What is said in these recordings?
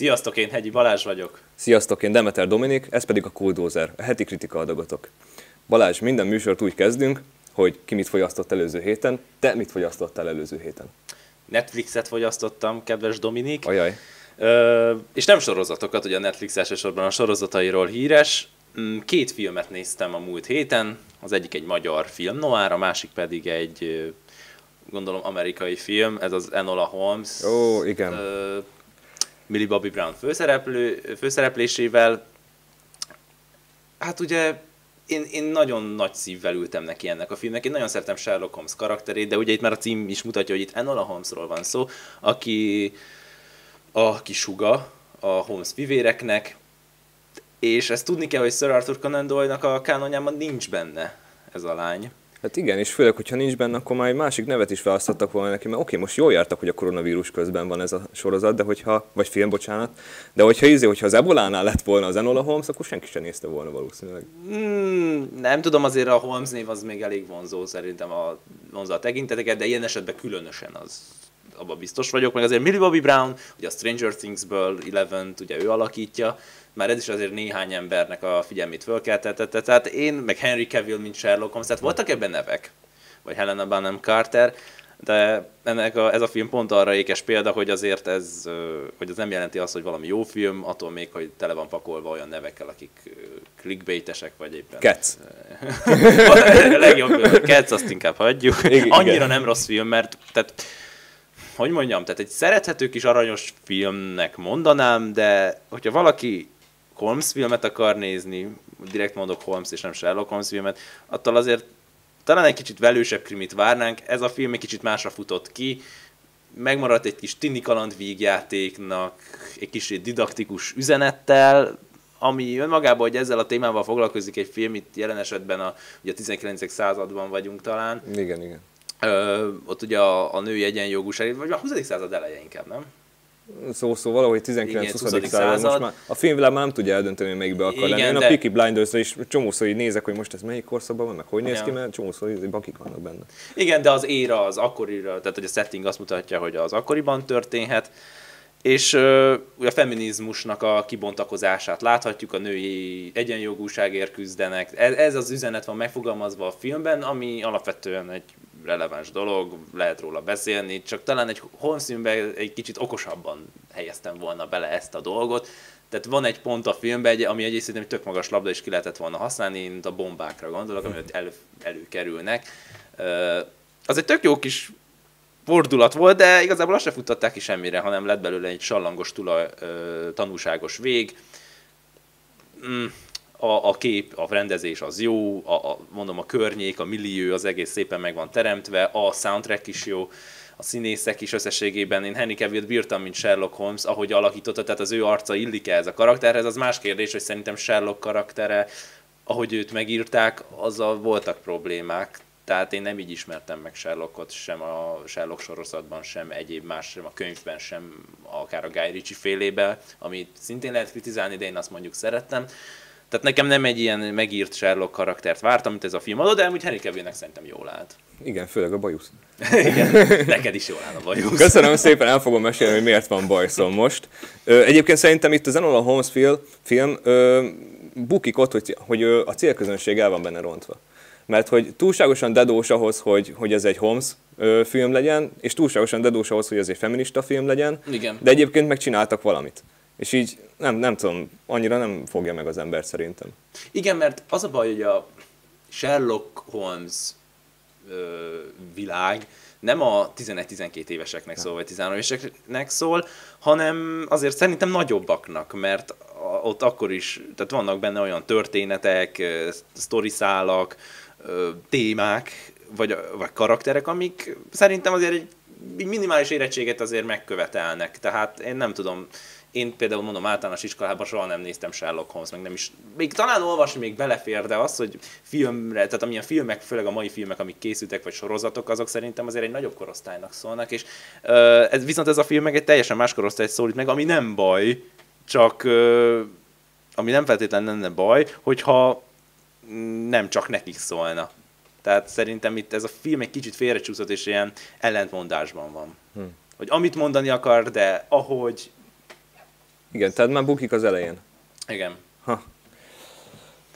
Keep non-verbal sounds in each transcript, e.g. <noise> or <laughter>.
Sziasztok, én Hegyi Balázs vagyok. Sziasztok, én Demeter Dominik, ez pedig a Kódózer, a heti kritika adagotok. Balázs, minden műsort úgy kezdünk, hogy ki mit fogyasztott előző héten, te mit fogyasztottál előző héten? Netflixet fogyasztottam, kedves Dominik. Ajaj. Ö, és nem sorozatokat, ugye a Netflix elsősorban a sorozatairól híres. Mm, Két filmet néztem a múlt héten, az egyik egy magyar film noir, a másik pedig egy gondolom amerikai film, ez az Enola Holmes. Ó, igen. Ö, Millie Bobby Brown főszereplő, főszereplésével. Hát ugye én, én nagyon nagy szívvel ültem neki ennek a filmnek. Én nagyon szeretem Sherlock Holmes karakterét, de ugye itt már a cím is mutatja, hogy itt Enola Holmesról van szó, aki a kisuga a Holmes fivéreknek, és ezt tudni kell, hogy Sir Arthur Conan Doyle-nak a kánonjában nincs benne ez a lány. Hát igen, és főleg, hogyha nincs benne, akkor már egy másik nevet is választottak volna neki, mert oké, most jól jártak, hogy a koronavírus közben van ez a sorozat, de hogyha, vagy film, bocsánat, de hogyha izé, hogyha az Ebolánál lett volna az Enola Holmes, akkor senki sem nézte volna valószínűleg. Hmm, nem tudom, azért a Holmes név az még elég vonzó szerintem a, vonzó a tekinteteket, de ilyen esetben különösen az abban biztos vagyok, meg azért Millie Bobby Brown, ugye a Stranger Things-ből eleven ugye ő alakítja, már ez is azért néhány embernek a figyelmét fölkeltette, tehát én, meg Henry Cavill, mint Sherlock Holmes, tehát voltak ebben nevek, vagy Helena Bonham Carter, de ennek a, ez a film pont arra ékes példa, hogy azért ez, hogy ez nem jelenti azt, hogy valami jó film, attól még, hogy tele van pakolva olyan nevekkel, akik clickbaitesek, vagy éppen... Cats. <laughs> a legjobb Cats, azt inkább hagyjuk. Igen. Annyira nem rossz film, mert tehát, hogy mondjam, tehát egy szerethető kis aranyos filmnek mondanám, de hogyha valaki Holmes filmet akar nézni, direkt mondok Holmes és nem Sherlock Holmes filmet, attól azért talán egy kicsit velősebb krimit várnánk. Ez a film egy kicsit másra futott ki, megmaradt egy kis tini kaland vígjátéknak, egy kis didaktikus üzenettel, ami önmagában, hogy ezzel a témával foglalkozik egy film, itt jelen esetben a, ugye a 19. században vagyunk talán, Igen, igen. Ö, ott ugye a, a női egyenjogúság, vagy a 20. század eleje inkább, nem? Szó, szó valahogy Igen, 19-20. 20. század, most már a filmvilág már nem tudja eldönteni, hogy melyikbe akar Igen, lenni. Én a de- Peaky Blinders-re is csomószor így nézek, hogy most ez melyik korszakban van, meg hogy néz Ja. ki, mert csomószor így bakik vannak benne. Igen, de az éra, az akkorira, tehát hogy a setting azt mutatja, hogy az akkoriban történhet, és ö, a feminizmusnak a kibontakozását láthatjuk, a női egyenjogúságért küzdenek. Ez, ez az üzenet van megfogalmazva a filmben, ami alapvetően egy releváns dolog, lehet róla beszélni, csak talán egy filmben egy kicsit okosabban helyeztem volna bele ezt a dolgot. Tehát van egy pont a filmben, egy- ami egyrészt szerintem egy tök magas labda, és ki lehetett volna használni, mint a bombákra gondolok, ami ott elő, előkerülnek. Az egy tök jó kis fordulat volt, de igazából azt se futtatták ki semmire, hanem lett belőle egy sallangos tulaj, ö, tanúságos vég. A, a kép, a rendezés az jó, a, a, mondom a környék, a millió, az egész szépen meg van teremtve, a soundtrack is jó, a színészek is összességében. Én Henry Cavill-t bírtam, mint Sherlock Holmes, ahogy alakította, tehát az ő arca illik ez a karakterhez, az más kérdés, hogy szerintem Sherlock karaktere, ahogy őt megírták, azzal voltak problémák. Tehát én nem így ismertem meg Sherlockot, sem a Sherlock sorozatban, sem egyéb más, sem a könyvben, sem akár a Guy Ritchie félébe, amit szintén lehet kritizálni, de én azt mondjuk szerettem. Tehát nekem nem egy ilyen megírt Sherlock karaktert vártam, mint ez a film adott, de amúgy Henry Cavillnek szerintem jól állt. Igen, főleg a bajusz. <laughs> Igen, neked is jól áll a bajusz. Köszönöm szépen, el fogom mesélni, hogy miért van bajszom most. Egyébként szerintem itt az Enola Holmes film, bukik ott, hogy, hogy a célközönség el van benne rontva. Mert hogy túlságosan dedós ahhoz, hogy, hogy ez egy Holmes film legyen, és túlságosan dedós ahhoz, hogy ez egy feminista film legyen, Igen. de egyébként megcsináltak valamit. És így nem, nem tudom, annyira nem fogja meg az ember szerintem. Igen, mert az a baj, hogy a Sherlock Holmes ö, világ nem a 11-12 éveseknek szól, vagy 13 éveseknek szól, hanem azért szerintem nagyobbaknak, mert ott akkor is, tehát vannak benne olyan történetek, sztoriszálak, témák, vagy, vagy karakterek, amik szerintem azért egy minimális érettséget azért megkövetelnek. Tehát én nem tudom, én például mondom általános iskolában soha nem néztem Sherlock Holmes, meg nem is, még talán olvasni még belefér, de az, hogy filmre, tehát amilyen filmek, főleg a mai filmek, amik készültek, vagy sorozatok, azok szerintem azért egy nagyobb korosztálynak szólnak, és ö, ez, viszont ez a film meg egy teljesen más korosztályt szólít meg, ami nem baj, csak ö, ami nem feltétlenül lenne baj, hogyha nem csak nekik szólna. Tehát szerintem itt ez a film egy kicsit félrecsúszott, és ilyen ellentmondásban van. Hm. Hogy amit mondani akar, de ahogy Igen, tehát már bukik az elején. Igen. Ha.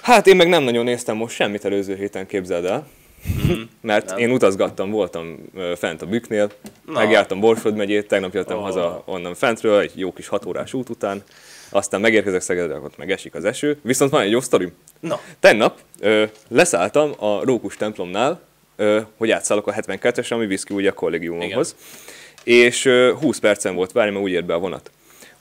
Hát én meg nem nagyon néztem most semmit előző héten, képzeld el. <laughs> Mert Nem. én utazgattam, voltam fent a Büknél, Na. megjártam Borsod megyét, tegnap jöttem Ó. haza onnan fentről, egy jó kis hat órás út után, aztán megérkezek Szegedre, ott meg esik az eső. Viszont van egy jó sztorim. Na, Tegnap ö, leszálltam a Rókus templomnál, ö, hogy átszállok a 72-esre, ami visz ki ugye a kollégiumomhoz. És ö, 20 percen volt várni, mert úgy ért be a vonat.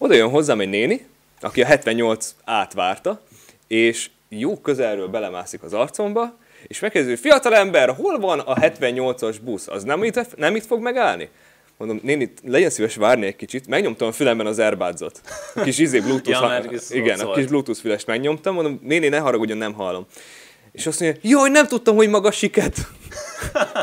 Oda jön hozzám egy néni, aki a 78 átvárta, és jó közelről belemászik az arcomba, és megkérdezi, fiatal ember, hol van a 78-as busz? Az nem itt, nem itt fog megállni? Mondom, néni, legyen szíves várni egy kicsit. Megnyomtam a fülemben az Airbudz-ot. A kis izé Bluetooth, Ja, ha- igen, a kis Bluetooth fülest megnyomtam, mondom, néni, ne haragudjon, nem hallom. És azt mondja, jaj, nem tudtam, hogy maga siket.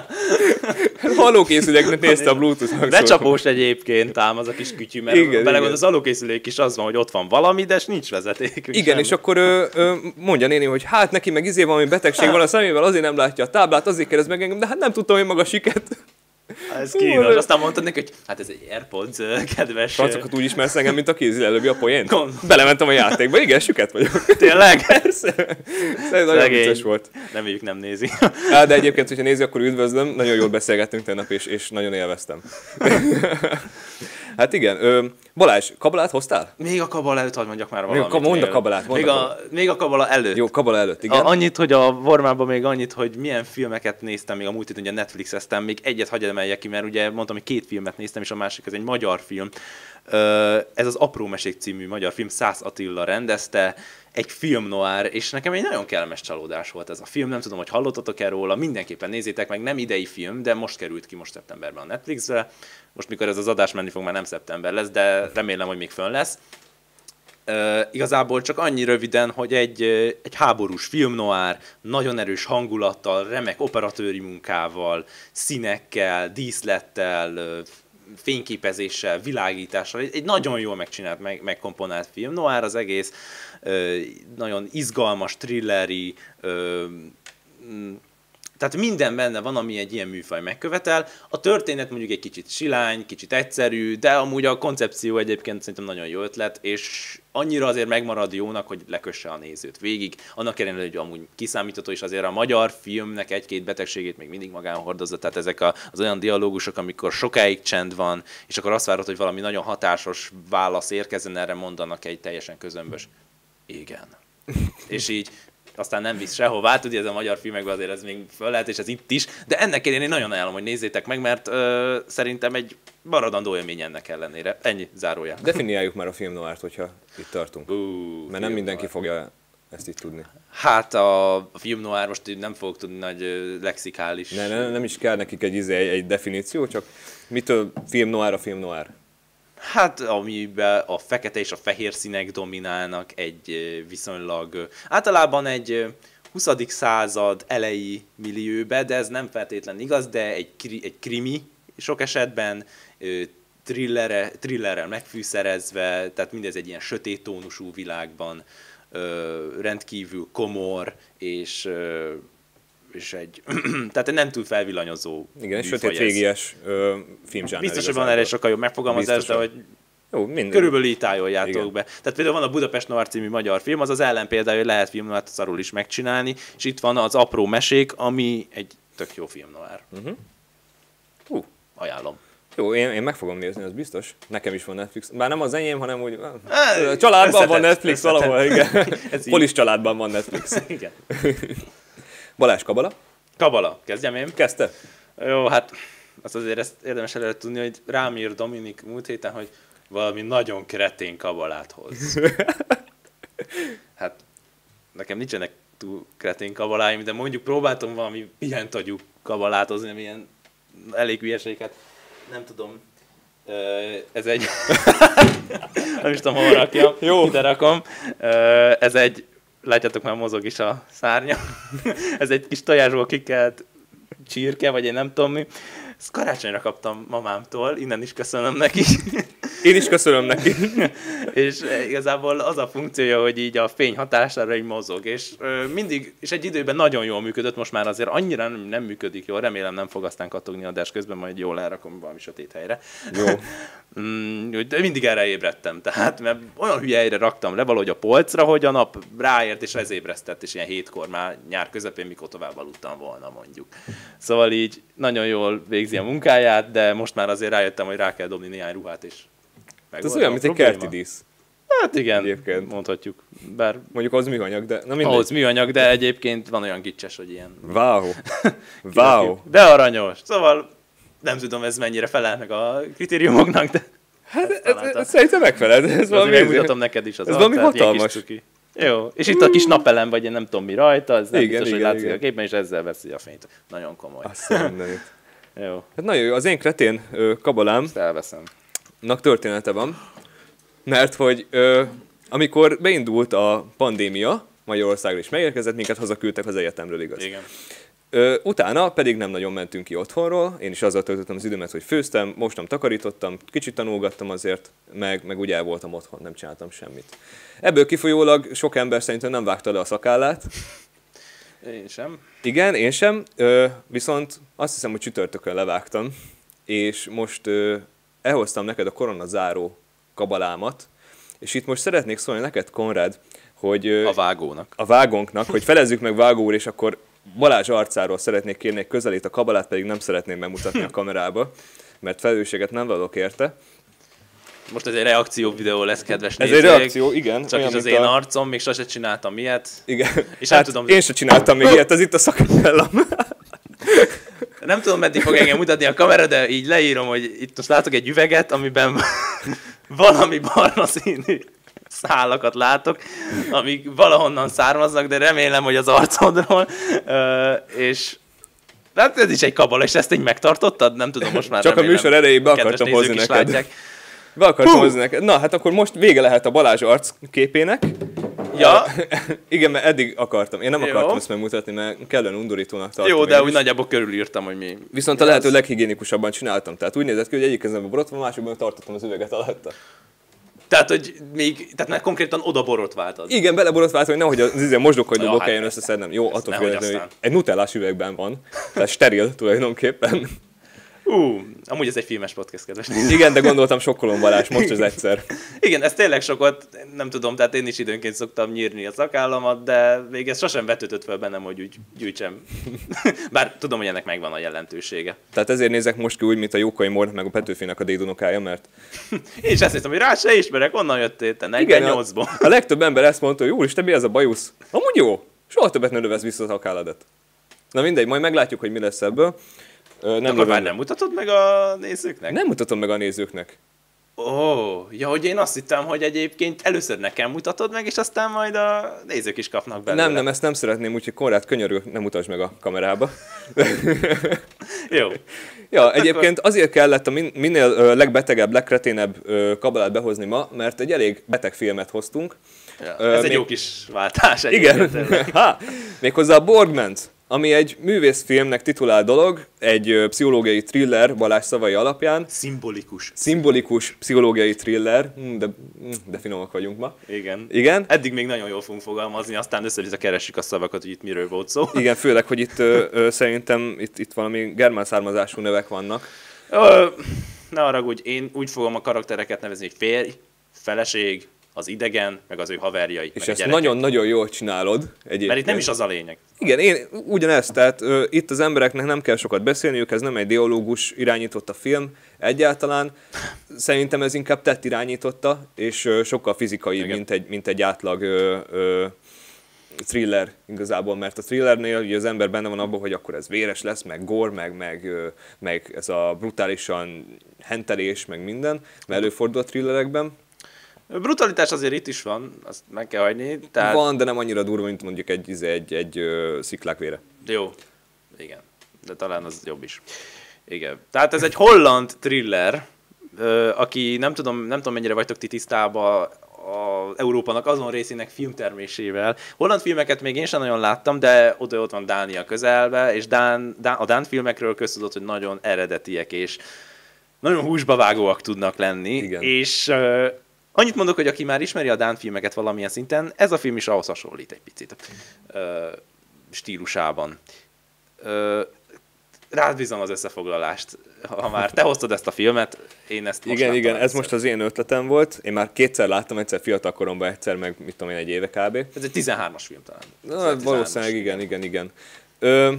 <laughs> Hallókészüléknek nézte a Bluetooth de hangszórót. csapós egyébként ám az a kis kütyű, mert Igen, belegond az alókészülék is az van, hogy ott van valami, de nincs vezeték. Igen, és akkor ö, ö, mondja néni, hogy hát neki meg izé valami betegség van a szemével, azért nem látja a táblát, azért kérdez meg engem, de hát nem tudtam, hogy maga siket. Ez kínos. aztán mondtad neki, hogy hát ez egy Airpods, kedves. Francokat úgy ismersz engem, mint a kézzel előbbi a. Gond. Belementem a játékba, igen, süket vagyok. Tényleg? <laughs> Persze. Szerintem nagyon Szegény. vicces volt. Nem ők nem nézi. Á, de egyébként, hogyha nézi, akkor üdvözlöm. Nagyon jól beszélgettünk tegnap, és, és nagyon élveztem. <laughs> hát igen, ö, Balázs, kabalát hoztál? Még a kabala előtt, hogy mondjak már Még valamit. a- mondd a kabalát, mondd Még a a, még a kabala előtt. Jó, kabala előtt, igen. A, annyit, hogy a formában még annyit, hogy milyen filmeket néztem még a múlt héten, ugye Netflixeztem, még egyet hagyj emeljek ki, mert ugye mondtam, hogy két filmet néztem, és a másik ez egy magyar film. Ez az Apró Mesék című magyar film, Szász Attila rendezte, egy film noir, és nekem egy nagyon kellemes csalódás volt ez a film, nem tudom, hogy hallottatok-e róla, mindenképpen nézzétek meg, nem idei film, de most került ki most szeptemberben a Netflixre, most mikor ez az adás menni fog, már nem szeptember lesz, de remélem, hogy még fönn lesz. Uh, igazából csak annyi röviden, hogy egy, egy háborús film noir, nagyon erős hangulattal, remek operatőri munkával, színekkel, díszlettel, fényképezéssel, világítással, egy, nagyon jól megcsinált, meg, megkomponált film. Noir az egész, ö, nagyon izgalmas, thrilleri, ö, tehát minden benne van, ami egy ilyen műfaj megkövetel. A történet mondjuk egy kicsit silány, kicsit egyszerű, de amúgy a koncepció egyébként szerintem nagyon jó ötlet, és annyira azért megmarad jónak, hogy lekösse a nézőt végig. Annak ellenére, hogy amúgy kiszámítható, és azért a magyar filmnek egy-két betegségét még mindig magán hordozza. Tehát ezek az olyan dialógusok, amikor sokáig csend van, és akkor azt várod, hogy valami nagyon hatásos válasz érkezzen, erre mondanak egy teljesen közömbös igen. <laughs> és így aztán nem visz sehová, tudja, ez a magyar filmekben azért ez még föl lehet, és ez itt is, de ennek ellenére én nagyon ajánlom, hogy nézzétek meg, mert ö, szerintem egy maradandó élmény ennek ellenére. Ennyi, zárójel. Definiáljuk már a film noirt, hogyha itt tartunk. Ú, Mert nem mindenki noir. fogja ezt itt tudni. Hát a, a film noir most így nem fogok tudni nagy lexikális... Ne, ne, nem is kell nekik egy, izé, egy, egy definíció, csak mitől film noir a film noir? Hát, amiben a fekete és a fehér színek dominálnak egy viszonylag, általában egy ö, 20. század elejé millióbe, de ez nem feltétlen igaz, de egy, kri, egy krimi sok esetben, thrillere, thrillerrel megfűszerezve, tehát mindez egy ilyen sötét tónusú világban, rendkívül komor, és, és egy, <clears throat> tehát nem túl felvillanyozó Igen, sötét régies ö, filmzsáner. Biztos, hogy van erre sokkal jobb megfogalmazás, Biztos, de hogy- Jó, minden. Körülbelül így tájoljátok Igen. be. Tehát például van a Budapest Noir című magyar film, az az ellen például, hogy lehet film noir szarul is megcsinálni, és itt van az Apró Mesék, ami egy tök jó film noir. Uh-huh. Hú, Ajánlom. jó, én, én meg fogom nézni, az biztos. Nekem is van Netflix. Bár nem az enyém, hanem úgy... A családban van összetett, Netflix összetett. valahol, igen. <laughs> Polis családban van Netflix. <laughs> Igen. <laughs> Balázs Kabala, Kabala, kezdjem én? kezdte? Jó, hát azt azért ezt érdemes előre tudni, hogy rám ír Dominik múlt héten, hogy valami nagyon kretén kabalát hoz. <laughs> Hát nekem nincsenek túl kretén kabaláim, de mondjuk próbáltam valami ilyen tagyú kabalát hozni, ilyen elég hülyeséget. Nem tudom. Ez egy... <laughs> nem is tudom, hol rakjam. Jó. Ide rakom. Ez egy... Látjátok, már mozog is a szárnya. Ez egy kis tojásból kikelt csirke, vagy én nem tudom mi. Ezt karácsonyra kaptam mamámtól, innen is köszönöm neki. Én is köszönöm neki. <laughs> és igazából az a funkciója, hogy így a fény hatására így mozog, és mindig, és egy időben nagyon jól működött, most már azért annyira nem, nem működik jól, remélem nem fog aztán kattogni adás közben, majd jól elrakom valami sötét helyre. Jó. <laughs> Mm, de mindig erre ébredtem, tehát, mert olyan hülye helyre raktam le valahogy a polcra, hogy a nap ráért, és ez ébresztett, és ilyen hétkor már nyár közepén, mikor tovább aludtam volna mondjuk. Szóval így nagyon jól végzi a munkáját, de most már azért rájöttem, hogy rá kell dobni néhány ruhát, és Hát ez olyan, mint egy kerti dísz. Hát igen, Egyébként. mondhatjuk. Bár Mondjuk az műanyag, de na mindegy. ahhoz műanyag, de egyébként van olyan gicses, hogy ilyen. Wow. Wow. <laughs> De aranyos. Szóval nem tudom, ez mennyire felel meg a kritériumoknak, de Hát ez, találta. ez, szerintem megfelel. Ez valami megmutatom neked is az ez valami hatalmas. Jó, és itt a kis napelem, vagy én nem tudom mi rajta, ez nem Igen, biztos, hogy igen, látszik igen. a képen, és ezzel veszi a fényt. Nagyon komoly. Azt. <laughs> Jó, Hát nagyon jó, az én kretén ö, kabalámnak ezt elveszem. Története van, mert hogy ö, amikor beindult a pandémia, Magyarországra is megérkezett, minket hazaküldtek az egyetemről, igaz? Igen. Ö, utána pedig nem nagyon mentünk ki otthonról, én is azzal töltöttem az időmet, hogy főztem, mostam, takarítottam, kicsit tanulgattam azért, meg, meg ugye el voltam otthon, nem csináltam semmit. Ebből kifolyólag sok ember szerintem nem vágta le a szakállát. Én sem. Igen, én sem, ö, viszont azt hiszem, hogy csütörtökön levágtam, és most ö, elhoztam neked a koronazáró kabalámat, és itt most szeretnék szólni neked, Konrád, hogy A vágónak. a vágónknak, hogy felezzük meg vágó úr, és akkor Balázs arcáról szeretnék kérni egy közelít, a kabalát pedig nem szeretném bemutatni a kamerába, mert felelősséget nem vállalok érte. Most ez egy reakció videó lesz, kedves Ez nézők. egy reakció, igen. Csak is az én a... arcom, még sose csináltam ilyet. Igen. És nem hát tudom- én se csináltam még ilyet, ez itt a szakapellam. Nem tudom, meddig fog engem mutatni a kamera, de így leírom, hogy itt most látok egy üveget, amiben <laughs> valami barna színű szálakat látok, amik valahonnan származnak, de remélem, hogy az arcodról. Ö, és hát ez is egy kabala, és ezt így megtartottad? Nem tudom, most már Csak a remélem, műsor erejéig be akartam hozni neked. látják. Be akartam Hú! hozni neked. Na, hát akkor most vége lehet a Balázs arc képének. Ja, <laughs> Igen, mert eddig akartam. Én nem Jó. akartam ezt megmutatni, mert kellően undorítónak tartom. jó, de is. úgy nagyjából körülírtam, hogy mi. Viszont a lehető leghigiénikusabban csináltam. Tehát úgy nézett ki, hogy egyik kezemben borotva, másikban tartottam az üveget alatta. Tehát, hogy még, tehát már konkrétan oda borotváltad. Igen, beleborotváltam, hogy nehogy az izé mosdókagyló Ja, ja, hát kelljen összeszednem. Jó, attól függetlenül, hogy egy nutellás üvegben van. Tehát steril tulajdonképpen. Ú, amúgy ez egy filmes podcast, kedves nézők. <laughs> Igen, de gondoltam sokkolom Balázs, most az egyszer. Igen, ez tényleg sokat, nem tudom, tehát én is időnként szoktam nyírni a szakállamat, de még ez sosem vetődött fel bennem, hogy úgy gyűjtsem. <laughs> Bár tudom, hogy ennek megvan a jelentősége. Tehát ezért nézek most ki úgy, mint a Jókai Mór, meg a Petőfinek a dédunokája, mert Én is ezt hiszem, hogy rá se ismerek, onnan jöttél te, Igen, 48-ból. a, a legtöbb ember ezt mondta, hogy úristen, mi ez a bajusz? Amúgy jó, soha többet ne lövesz vissza a szakálladat. Na mindegy, majd meglátjuk, hogy mi lesz ebből. Ö, Nem Akkor már nem mutatod meg a nézőknek? nem mutatom meg a nézőknek. Ó, ja, hogy én azt hittem, hogy egyébként először nekem mutatod meg, és aztán majd a nézők is kapnak belőle. Nem, nem, ezt nem szeretném, úgyhogy Konrád könyörül, nem mutasd meg a kamerába. <laughs> Jó. Ja, egyébként azért kellett a min- minél ö, legbetegebb, legkreténebb ö, kabalát behozni ma, mert egy elég beteg filmet hoztunk. Ja, Ö, ez egy még- jó kis váltás. Igen, <laughs> ha, méghozzá a Borgment, ami egy művészfilmnek titulált dolog, egy pszichológiai thriller Balázs szavai alapján, Szimbolikus. szimbolikus pszichológiai thriller, Hm, de, hm, de finomak vagyunk ma. Igen. Igen, Eddig még nagyon jól fogunk fogalmazni, aztán össze keressük a szavakat, hogy itt miről volt szó. igen, <laughs> főleg, hogy itt ö, ö, szerintem itt, itt valami germán származású nevek vannak. Ö, ne haragudj, én úgy fogom a karaktereket nevezni, hogy férj, feleség, az idegen, meg az ő haverjai. És ezt nagyon-nagyon jól csinálod egyébként. Mert itt nem is az a lényeg. Igen, én ugyanezt, tehát ö, itt az embereknek nem kell sokat beszélniük, ez nem egy dialógus irányított a film egyáltalán. Szerintem ez inkább tett irányította, és ö, sokkal fizikai, mint egy, mint egy átlag ö, ö, thriller igazából, mert a thrillernél ugye az ember benne van abban, hogy akkor ez véres lesz, meg gore, meg, meg, meg ez a brutálisan hentelés, meg minden, mert előfordul a thrillerekben. Brutalitás azért itt is van, azt meg kell hagyni. Tehát Van, de nem annyira durva, mint mondjuk egy, izé, egy, egy, egy sziklák vére. Jó. Igen. De talán az jobb is. Igen. Tehát ez egy holland thriller, ö, aki nem tudom, nem tudom mennyire vagytok ti tisztában a Európának azon részének filmtermésével. Holland filmeket még én sem nagyon láttam, de oda ott van Dánia közelbe, és Dán, Dán, a Dán filmekről köztudott, hogy nagyon eredetiek, és nagyon húsba vágóak tudnak lenni, Igen. és uh, annyit mondok, hogy aki már ismeri a Dán filmeket valamilyen szinten, ez a film is ahhoz hasonlít egy picit uh, stílusában. Uh, rád bízom az összefoglalást. Ha már te hoztad ezt a filmet, én ezt most Igen, igen, ez egyszer. most az én ötletem volt. Én már kétszer láttam, egyszer fiatal koromban, egyszer meg, mit tudom én, egy éve kb. Ez egy 13-as film talán. Na, valószínűleg 13-as. igen, igen, igen. Ö,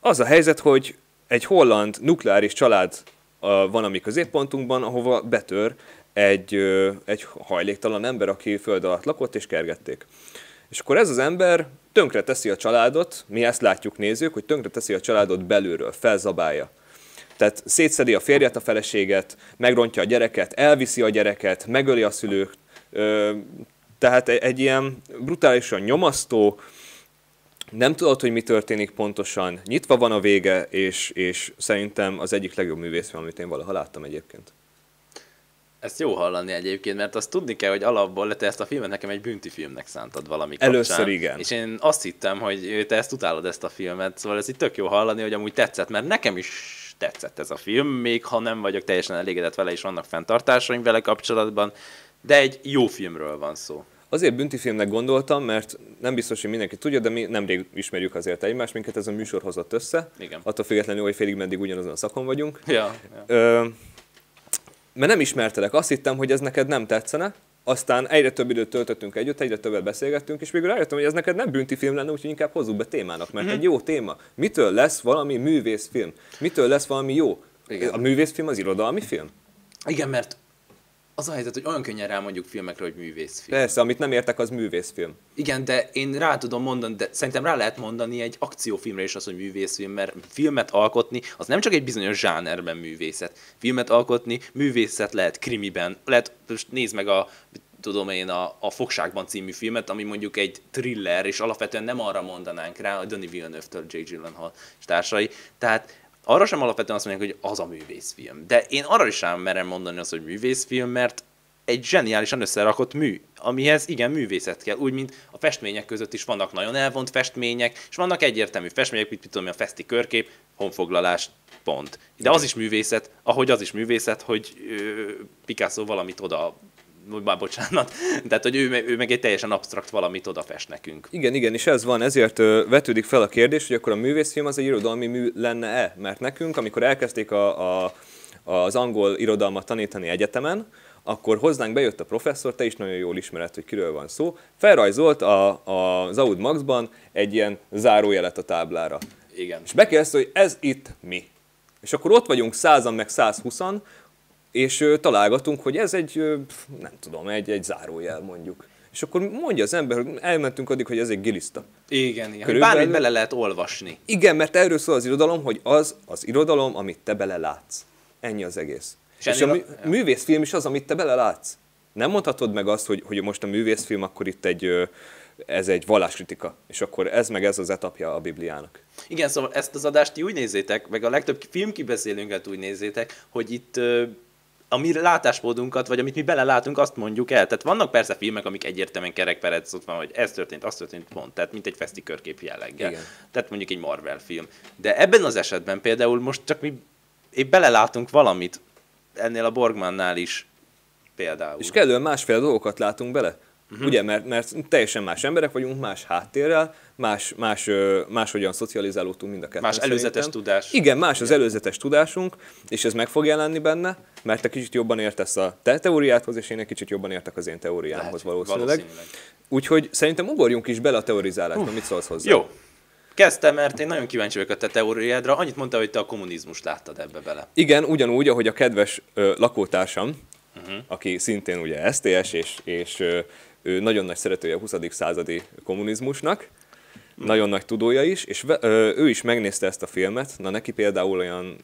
az a helyzet, hogy egy holland nukleáris család van a mi középpontunkban, ahova betör egy, egy hajléktalan ember, aki föld alatt lakott, és kergették. És akkor ez az ember tönkre teszi a családot, mi ezt látjuk nézők, hogy tönkre teszi a családot belülről, felzabálja. Tehát szétszedi a férjet, a feleséget, megrontja a gyereket, elviszi a gyereket, megöli a szülők. Ö, tehát egy, egy ilyen brutálisan nyomasztó, nem tudod, hogy mi történik pontosan, nyitva van a vége, és, és szerintem az egyik legjobb művészfilm, amit én valaha láttam egyébként. Ezt jó hallani egyébként, mert azt tudni kell, hogy alapból te ezt a filmet nekem egy bünti filmnek szántad valami kapcsán. Először igen. És én azt hittem, hogy te ezt utálod ezt a filmet, szóval ez itt tök jó hallani, hogy amúgy tetszett, mert nekem is tetszett ez a film, még ha nem vagyok teljesen elégedett vele, és vannak fenntartásaim vele kapcsolatban, de egy jó filmről van szó. Azért büntifilmnek gondoltam, mert nem biztos, hogy mindenki tudja, de mi nemrég ismerjük azért egymást, minket ez a műsor hozott össze. Igen. Attól függetlenül, hogy félig meddig ugyanazon a szakon vagyunk. Ja, ja. Ö, mert nem ismertelek, azt hittem, hogy ez neked nem tetszene, aztán egyre több időt töltöttünk együtt, egyre többet beszélgettünk, és végül rájöttem, hogy ez neked nem bünti film lenne, úgyhogy inkább hozzuk be témának, mert egy jó téma. Mitől lesz valami művészfilm? Mitől lesz valami jó? Igen. A művészfilm az irodalmi film? Igen, mert az a helyzet, hogy olyan könnyen rámondjuk filmekre, hogy művészfilm. Persze, amit nem értek, az művészfilm. Igen, de én rá tudom mondani, de szerintem rá lehet mondani egy akciófilmre is az, hogy művészfilm, mert filmet alkotni az nem csak egy bizonyos zsánerben művészet. Filmet alkotni művészet lehet krimiben, lehet, most nézd meg a tudom én, a, a Fogságban című filmet, ami mondjuk egy thriller, és alapvetően nem arra mondanánk rá, a Denis Villeneuve-től J. Gyllenhaal és társai. Tehát arra sem alapvetően azt mondják, hogy az a művészfilm. De én arra is sem merem mondani azt, hogy művészfilm, mert egy zseniálisan összerakott mű, amihez igen művészet kell, úgy, mint a festmények között is vannak nagyon elvont festmények, és vannak egyértelmű festmények, mint mit tudom, a feszti körkép, honfoglalás, pont. De az is művészet, ahogy az is művészet, hogy ö, Picasso valamit oda, már bocsánat, <laughs> tehát hogy ő, ő meg egy teljesen absztrakt valamit oda fest nekünk. Igen, igen, és ez van, ezért vetődik fel a kérdés, hogy akkor a művészfilm az egy irodalmi mű lenne-e? Mert nekünk, amikor elkezdték a, a, az angol irodalmat tanítani egyetemen, akkor hozzánk bejött a professzor, te is nagyon jól ismered, hogy kiről van szó, felrajzolt a, a, az Aud Maxban egy ilyen zárójelet a táblára. Igen. És bekérdezte, hogy ez itt mi. És akkor ott vagyunk százan, meg 120-an, és találgatunk, hogy ez egy, nem tudom, egy, egy zárójel mondjuk. És akkor mondja az ember, hogy elmentünk addig, hogy ez egy giliszta. Igen, igen. Bármit bele lehet olvasni. Igen, mert erről szól az irodalom, hogy az az irodalom, amit te belelátsz. Ennyi az egész. És És, a mű, a- művészfilm is az, amit te belelátsz. Nem mondhatod meg azt, hogy, hogy most a művészfilm, akkor itt egy, ez egy valláskritika, és akkor ez meg ez az etapja a Bibliának. Igen, szóval ezt az adást ti úgy nézzétek, meg a legtöbb filmkibeszélőnket úgy nézzétek, hogy itt a mi látásmódunkat, vagy amit mi belelátunk, azt mondjuk el. Tehát vannak persze filmek, amik egyértelműen kerekperec, ott van, hogy ez történt, az történt, pont. Tehát mint egy feszti körkép jelleggel. Igen. Tehát mondjuk egy Marvel film. De ebben az esetben például most csak mi épp belelátunk valamit, ennél a Borgmannál is például. És kellően másféle dolgokat látunk bele. Uh-huh. Ugye, mert, mert teljesen más emberek vagyunk, más háttérrel, más, más, ö, máshogyan szocializálódtunk mind a ketten Más előzetes szerintem. tudás. Igen, más az előzetes tudásunk, és ez meg fog jelenni benne, mert te kicsit jobban értesz a te teóriádhoz, és én egy kicsit jobban értek az én teóriámhoz Lehet, valószínűleg. valószínűleg. Úgyhogy szerintem ugorjunk is bele a teorizálásba, mit szólsz hozzá? Jó. Kezdtem, mert én nagyon kíváncsi vagyok a te teóriádra. Annyit mondta, hogy te a kommunizmust láttad ebbe bele. Igen, ugyanúgy, ahogy a kedves ö, lakótársam, uh-huh. aki szintén ugye STS, és, és ö, ő nagyon nagy szeretője a 20. századi kommunizmusnak, nagyon nagy tudója is, és ve, ö, ő is megnézte ezt a filmet, na neki például olyan,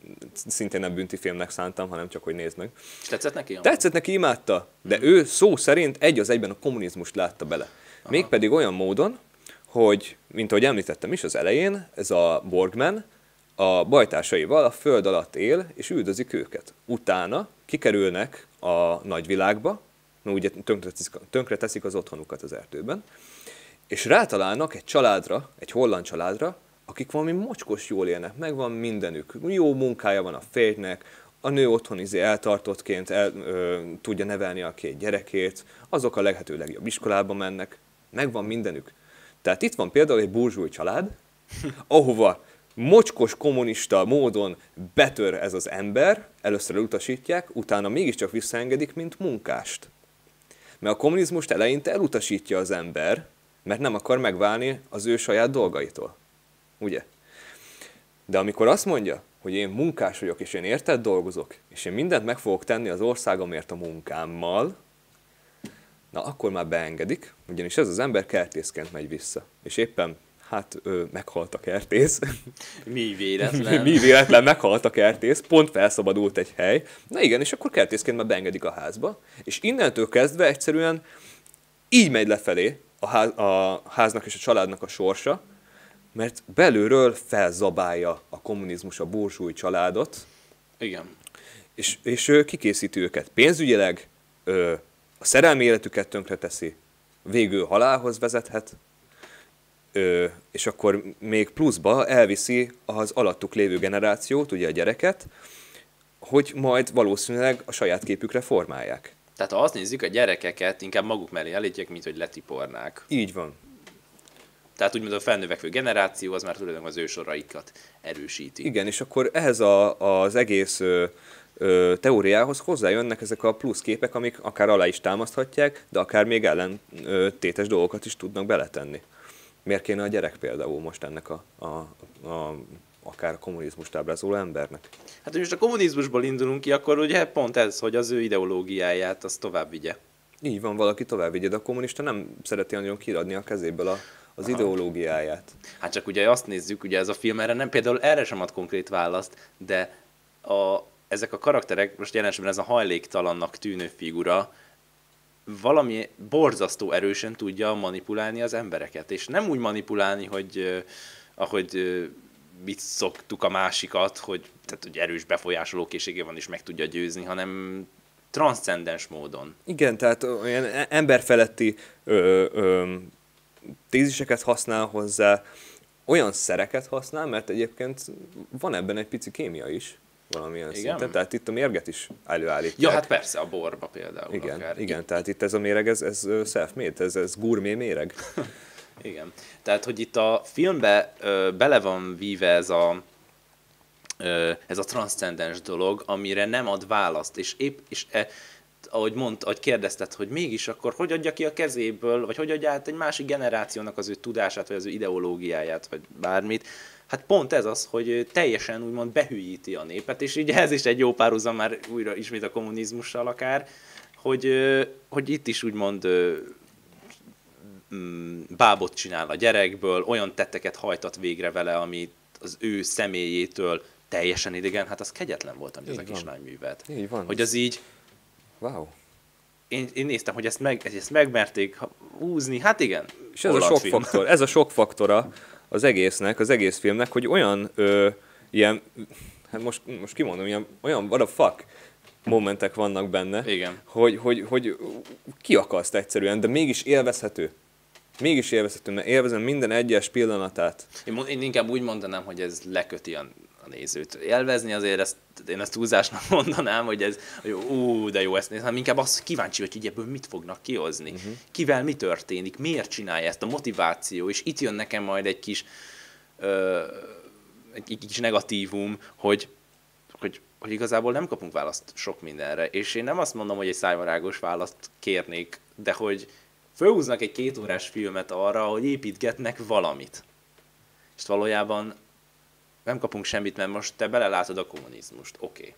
szintén nem bünti filmnek szántam, hanem csak, hogy nézd meg. És tetszett neki? Tetszett neki, imádta, de ő szó szerint egy az egyben a kommunizmust látta bele. Mégpedig olyan módon, hogy, mint ahogy említettem is az elején, ez a Borgman a bajtársaival a föld alatt él, és üldözik őket. Utána kikerülnek a nagyvilágba, mert ugye tönkreteszik, tönkreteszik az otthonukat az erdőben, és rátalálnak egy családra, egy holland családra, akik valami mocskos jól élnek, megvan mindenük. Jó munkája van a férjnek, a nő otthon izé eltartottként el, ö, tudja nevelni a két gyerekét, azok a lehető legjobb iskolába mennek, megvan mindenük. Tehát itt van például egy burzsúj család, ahova mocskos kommunista módon betör ez az ember, először elutasítják, utána mégiscsak visszaengedik, mint munkást. Mert a kommunizmust eleinte elutasítja az ember, mert nem akar megválni az ő saját dolgaitól. Ugye? De amikor azt mondja, hogy én munkás vagyok, és én érted dolgozok, és én mindent meg fogok tenni az országomért a munkámmal, na akkor már beengedik, ugyanis ez az ember kertészként megy vissza. És éppen hát ö, meghalt a kertész. <laughs> Mi véletlen. <laughs> Mi véletlen meghalt a kertész, pont felszabadult egy hely. Na igen, és akkor kertészként már beengedik a házba, és innentől kezdve egyszerűen így megy lefelé a, ház, a háznak és a családnak a sorsa, mert belülről felzabálja a kommunizmus a burzsúj családot, Igen. és, és kikészíti őket pénzügyileg, ö, a szerelmi életüket tönkreteszi, végül halálhoz vezethet, ö, és akkor még pluszba elviszi az alattuk lévő generációt, ugye a gyereket, hogy majd valószínűleg a saját képükre formálják. Tehát ha azt nézzük, a gyerekeket inkább maguk mellé elítják, mint hogy letipornák. Így van. Tehát úgymond a felnövekvő generáció az már tulajdonképpen az ősoraikat erősíti. Igen, és akkor ehhez a, az egész ö, ö, teóriához hozzájönnek ezek a plusz képek, amik akár alá is támaszthatják, de akár még ellentétes dolgokat is tudnak beletenni. Miért kéne a gyerek például most ennek a, a, a akár a kommunizmust ábrázoló embernek? Hát, hogy most a kommunizmusból indulunk ki, akkor ugye pont ez, hogy az ő ideológiáját az tovább vigye. Így van, valaki tovább vigye, de a kommunista nem szereti nagyon kiradni a kezéből a, az Aha. ideológiáját. Hát csak ugye azt nézzük, ugye ez a film erre nem például erre sem ad konkrét választ, de a, ezek a karakterek, most jelenségben ez a hajléktalannak tűnő figura, valami borzasztó erősen tudja manipulálni az embereket. És nem úgy manipulálni, hogy ahogy mit szoktuk a másikat, hogy, tehát, hogy erős befolyásoló készsége van és meg tudja győzni, hanem transzcendens módon. Igen, tehát olyan e- emberfeletti ö, ö, téziseket használ hozzá, olyan szereket használ, mert egyébként van ebben egy pici kémia is valamilyen Igen? szinten, tehát itt a mérget is előállítják. Ja, hát persze, a borba például. igen, akár. igen, tehát itt ez a méreg, ez, ez self-made, ez, ez gourmet méreg. <laughs> Igen. Tehát, hogy itt a filmbe ö, bele van víve ez a, ö, ez a transzcendens dolog, amire nem ad választ, és épp, és e, ahogy mond, ahogy kérdezted, hogy mégis akkor hogy adja ki a kezéből, vagy hogy adja át egy másik generációnak az ő tudását, vagy az ő ideológiáját, vagy bármit, Hát pont ez az, hogy teljesen úgymond behűíti a népet, és így ez is egy jó párhuzam már újra ismét a kommunizmussal akár, hogy, hogy itt is úgymond mm, bábot csinál a gyerekből, olyan tetteket hajtat végre vele, amit az ő személyétől teljesen idegen, hát az kegyetlen volt, amit ez a kislány művelt. Így van. Hogy az így, Wow. én, én néztem, hogy ezt, meg, ezt megmerték húzni, hát igen. És ez a sok Hollandfilm. faktor, ez a sok faktora <laughs> az egésznek, az egész filmnek, hogy olyan ö, ilyen, hát most, most kimondom, ilyen, olyan what the fuck momentek vannak benne, Igen. hogy, hogy, hogy kiakaszt egyszerűen, de mégis élvezhető. Mégis élvezhető, mert élvezem minden egyes pillanatát. Én, én inkább úgy mondanám, hogy ez leköti a, a nézőt. Élvezni azért ezt, én ezt túlzásnak <laughs> mondanám, hogy ez, hogy ú, de jó ezt nézni, hanem inkább az kíváncsi hogy ebből mit fognak kihozni. Uh-huh. Kivel mi történik, miért csinálja ezt, a motiváció, és itt jön nekem majd egy kis, ö, egy, egy kis negatívum, hogy, hogy, hogy igazából nem kapunk választ sok mindenre, és én nem azt mondom, hogy egy szájvarágos választ kérnék, de hogy fölhúznak egy kétórás filmet arra, hogy építgetnek valamit. És valójában nem kapunk semmit, mert most te belelátod a kommunizmust, oké. Okay.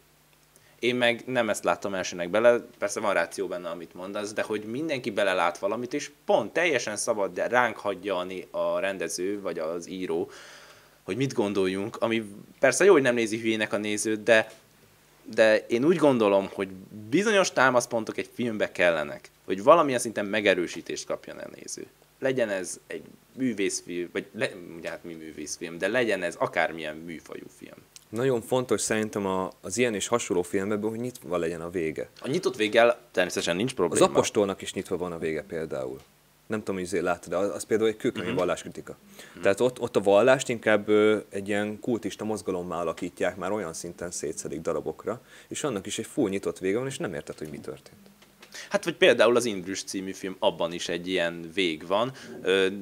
Én meg nem ezt láttam elsőnek bele, persze van ráció benne, amit mondasz, de hogy mindenki belelát valamit, és pont teljesen szabad, de ránk hagyja a rendező, vagy az író, hogy mit gondoljunk, ami persze jó, hogy nem nézi hülyének a nézőt, de, de én úgy gondolom, hogy bizonyos támaszpontok egy filmbe kellenek, hogy valamilyen szinten megerősítést kapjon a néző. Legyen ez egy művészfilm, vagy le, ugye hát mi művészfilm, de legyen ez akármilyen műfajú film. Nagyon fontos szerintem a, az ilyen és hasonló filmekben, hogy nyitva legyen a vége. A nyitott véggel természetesen nincs Az probléma. apostolnak is nyitva van a vége például. nem tudom, hogy láttad, de az, az például egy kőkemény uh-huh. valláskritika. Uh-huh. Tehát ott, ott a vallást inkább ö, egy ilyen kultista mozgalommá alakítják, már olyan szinten szétszedik darabokra, és annak is egy full nyitott vége van, és nem érted, hogy mi történt. Hát vagy például az Indrus című film, abban is egy ilyen vég van.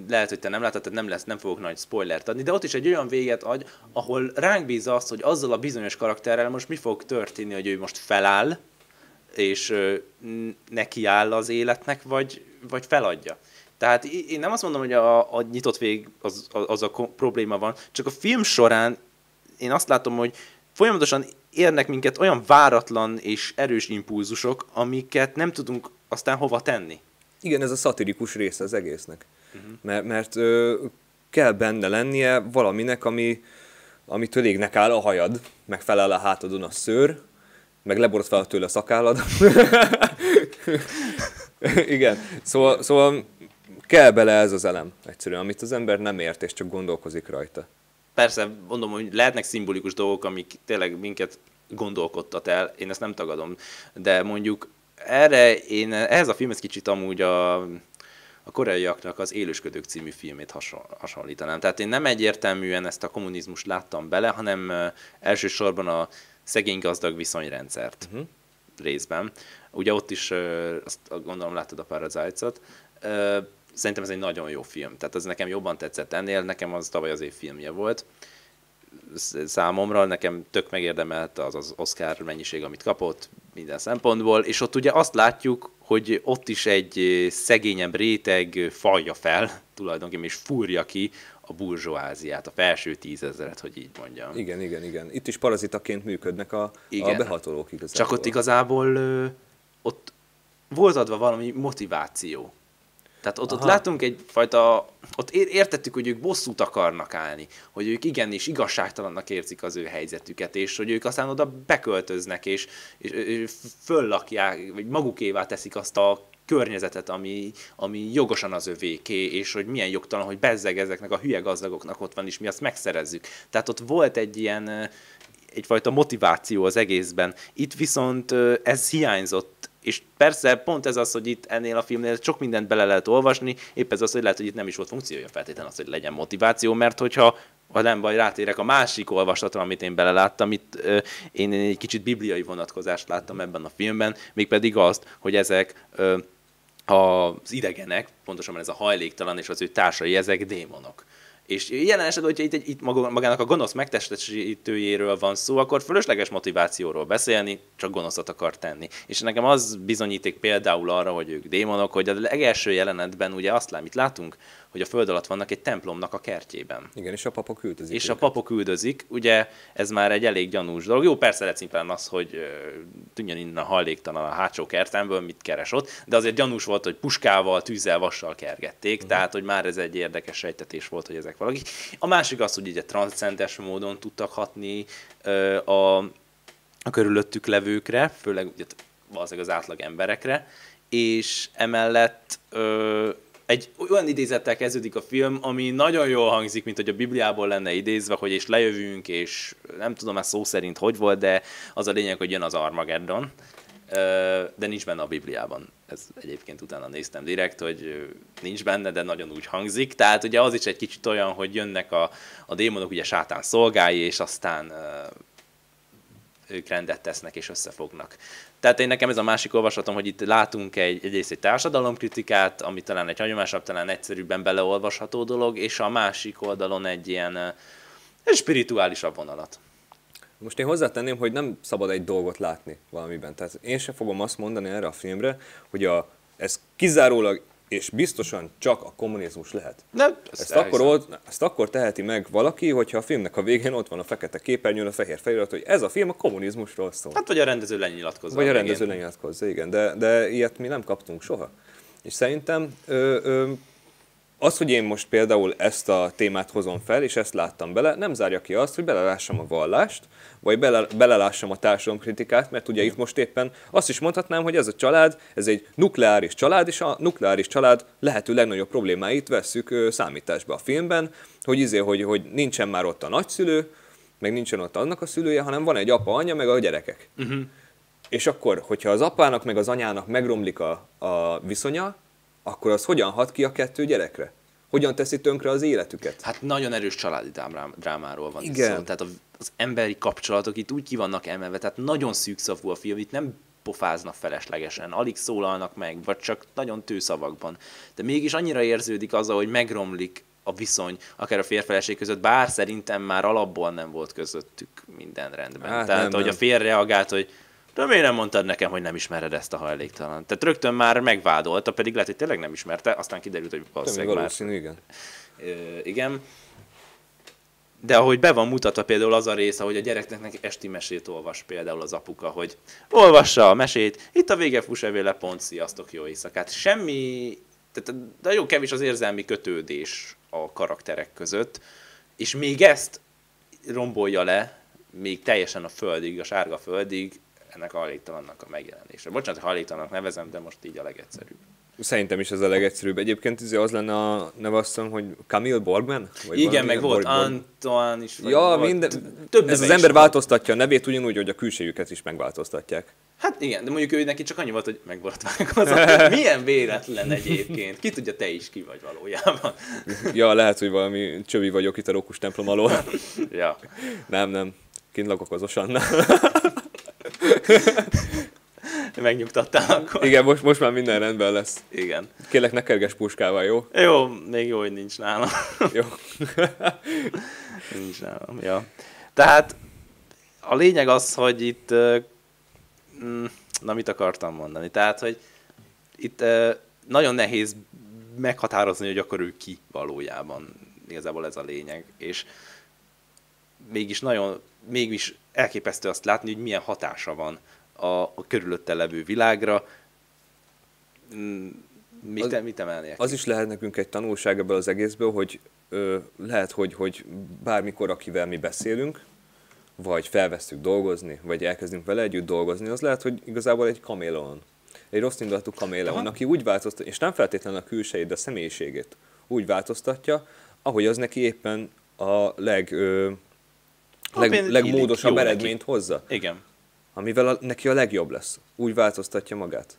Lehet, hogy te nem láttad, tehát nem, lesz, nem fogok nagy spoilert adni, de ott is egy olyan véget adj, ahol ránk bízza azt, hogy azzal a bizonyos karakterrel most mi fog történni, hogy ő most feláll, és ö, neki áll az életnek, vagy, vagy feladja. Tehát én nem azt mondom, hogy a, a nyitott vég az, az a probléma van, csak a film során én azt látom, hogy folyamatosan érnek minket olyan váratlan és erős impulzusok, amiket nem tudunk aztán hova tenni. Igen, ez a szatirikus része az egésznek. Uh-huh. Mert, mert ö, kell benne lennie valaminek, ami, amitől égnek áll a hajad, meg felel a hátadon a szőr, meg leborot fel tőle a szakállad. <laughs> Igen, szóval, szóval kell bele ez az elem egyszerűen, amit az ember nem ért, és csak gondolkozik rajta. Persze, mondom, hogy lehetnek szimbolikus dolgok, amik tényleg minket gondolkodtat el, én ezt nem tagadom, de mondjuk erre én, ehhez a filmhez kicsit amúgy a, a koreaiaknak az Élősködők című filmét hasonlítanám. Tehát én nem egyértelműen ezt a kommunizmust láttam bele, hanem elsősorban a szegény-gazdag viszonyrendszert uh-huh. részben. Ugye ott is, azt gondolom láttad a Parasite-ot, szerintem ez egy nagyon jó film. Tehát ez nekem jobban tetszett ennél, nekem az tavaly az év filmje volt számomra, nekem tök megérdemelt az az Oscar mennyiség, amit kapott minden szempontból, és ott ugye azt látjuk, hogy ott is egy szegényebb réteg falja fel, <laughs> tulajdonképpen, és fúrja ki a burzsóáziát, a felső tízezeret, hogy így mondjam. Igen, igen, igen. Itt is parazitaként működnek a, igen. a behatolók igazából. Csak ott igazából ö, ott volt adva valami motiváció. Tehát ott, ott látunk egyfajta, ott értettük, hogy ők bosszút akarnak állni, hogy ők igenis igazságtalannak érzik az ő helyzetüket, és hogy ők aztán oda beköltöznek, és, és, és föllakják, vagy magukévá teszik azt a környezetet, ami, ami jogosan az övéké, és hogy milyen jogtalan, hogy bezzeg ezeknek a hülye gazdagoknak ott van, és mi azt megszerezzük. Tehát ott volt egy ilyen egyfajta motiváció az egészben. Itt viszont ez hiányzott és persze pont ez az, hogy itt ennél a filmnél sok mindent bele lehet olvasni, épp ez az, hogy lehet, hogy itt nem is volt funkciója feltétlenül az, hogy legyen motiváció, mert hogyha ha nem baj, rátérek a másik olvasatra, amit én beleláttam, itt ö, én egy kicsit bibliai vonatkozást láttam ebben a filmben, mégpedig azt, hogy ezek ö, az idegenek, pontosan ez a hajléktalan és az ő társai, ezek démonok. És jelen esetben, hogyha itt, itt magának a gonosz megtestesítőjéről van szó, akkor fölösleges motivációról beszélni, csak gonoszat akar tenni. És nekem az bizonyíték például arra, hogy ők démonok, hogy a legelső jelenetben ugye azt lát, mit látunk, hogy a föld alatt vannak egy templomnak a kertjében. Igen, és a papok üldözik. És őket. a papok üldözik, ugye ez már egy elég gyanús dolog. Jó, persze lehet az, hogy tűnjön innen hajléktalan a hátsó kertemből, mit keres ott, de azért gyanús volt, hogy puskával, tűzzel, vassal kergették, uh-huh. tehát hogy már ez egy érdekes sejtetés volt, hogy ezek valaki. A másik az, hogy ugye transzcendes módon tudtak hatni uh, a, a körülöttük levőkre, főleg ugye, valószínűleg az átlag emberekre, és emellett uh, egy olyan idézettel kezdődik a film, ami nagyon jól hangzik, mint hogy a Bibliából lenne idézve, hogy és lejövünk, és nem tudom ezt szó szerint hogy volt, de az a lényeg, hogy jön az Armageddon, de nincs benne a Bibliában. Ez egyébként utána néztem direkt, hogy nincs benne, de nagyon úgy hangzik. Tehát ugye az is egy kicsit olyan, hogy jönnek a, a démonok, ugye sátán szolgái, és aztán ők rendet tesznek és összefognak. Tehát én nekem ez a másik olvasatom, hogy itt látunk egy, egyrészt egy társadalomkritikát, ami talán egy hagyományosabb, talán egyszerűbben beleolvasható dolog, és a másik oldalon egy ilyen egy spirituálisabb vonalat. Most én hozzátenném, hogy nem szabad egy dolgot látni valamiben. Tehát én sem fogom azt mondani erre a filmre, hogy a, ez kizárólag és biztosan csak a kommunizmus lehet. Nem, ezt, ezt, akkor, old, ezt akkor teheti meg valaki, hogyha a filmnek a végén ott van a fekete képernyőn a fehér felirat, hogy ez a film a kommunizmusról szól. Hát vagy a rendező lenyilatkozza. Vagy a rendező lenyilatkozza, igen. De, de ilyet mi nem kaptunk soha. És szerintem ö, ö, az, hogy én most például ezt a témát hozom fel, és ezt láttam bele, nem zárja ki azt, hogy belelássam a vallást, vagy bele, belelássam a társadalomkritikát, mert ugye itt most éppen azt is mondhatnám, hogy ez a család, ez egy nukleáris család, és a nukleáris család lehető legnagyobb problémáit vesszük számításba a filmben, hogy izé, hogy, hogy nincsen már ott a nagyszülő, meg nincsen ott annak a szülője, hanem van egy apa, anya, meg a gyerekek. Uh-huh. És akkor, hogyha az apának meg az anyának megromlik a, a viszonya, akkor az hogyan hat ki a kettő gyerekre? Hogyan teszi tönkre az életüket? Hát nagyon erős családi drámá- drámáról van Igen. szó. Tehát az emberi kapcsolatok itt úgy ki vannak emelve, tehát nagyon szűkszavú a film, itt nem pofáznak feleslegesen, alig szólalnak meg, vagy csak nagyon tőszavakban. De mégis annyira érződik az, hogy megromlik a viszony, akár a férfeleség között, bár szerintem már alapból nem volt közöttük minden rendben. Hát Tehát, nem, hogy nem. a férj reagált, hogy de miért nem mondtad nekem, hogy nem ismered ezt a hajléktalan? Tehát rögtön már megvádolta, pedig lehet, hogy tényleg nem ismerte, aztán kiderült, hogy valószínűleg már igen. Ö, igen. De ahogy be van mutatva például az a rész, ahogy a gyereknek esti mesét olvas például az apuka, hogy olvassa a mesét, itt a vége fusevéle pont, sziasztok, jó éjszakát. Semmi, tehát nagyon kevés az érzelmi kötődés a karakterek között, és még ezt rombolja le, még teljesen a földig, a sárga földig, ennek a hajléktalannak a megjelenése. Bocsánat, hajléktalannak nevezem, de most így a legegyszerűbb. Szerintem is ez a legegyszerűbb. Egyébként izé az lenne a neve azt hiszem, hogy Camille Borgman? Vagy Igen, meg volt Borg- Antoine is. vagy Ja, volt. minden. Több ez az ember van. változtatja a nevét ugyanúgy, hogy a külsejüket is megváltoztatják. Hát igen, de mondjuk ő neki csak annyi volt, hogy meg volt vágva. <laughs> Milyen véletlen egyébként. Ki tudja, te is ki vagy valójában. Ja, lehet, hogy valami csövi vagyok itt a Rókus templom alól. ja. Nem, nem. Kint lakok az Osannál. <laughs> Megnyugtattál akkor. Igen, most, most már minden rendben lesz. Igen. Kérlek, ne kerges puskával, jó? Jó, még jó, hogy nincs nálam. <laughs> Jó. <laughs> nincs nálam, ja. Tehát a lényeg az, hogy itt, mm, na mit akartam mondani, tehát, hogy itt nagyon nehéz meghatározni, hogy akkor ő ki valójában. Igazából ez a lényeg. És mégis nagyon, mégis elképesztő azt látni, hogy milyen hatása van a, a körülötte levő világra. Mm, Mit, Az- mit emelnék? Az is lehet nekünk egy tanulság ebből az egészből, hogy ö, lehet, hogy, hogy bármikor, akivel mi beszélünk, vagy felvesztük dolgozni, vagy elkezdünk vele együtt dolgozni, az lehet, hogy igazából egy kaméleon. Egy rossz indulatú kaméleon, Aha. aki úgy változtatja, és nem feltétlenül a külsejét, de a személyiségét úgy változtatja, ahogy az neki éppen a leg, ö, leg, legmódosabb eredményt hozza, Igen. amivel a, neki a legjobb lesz. Úgy változtatja magát.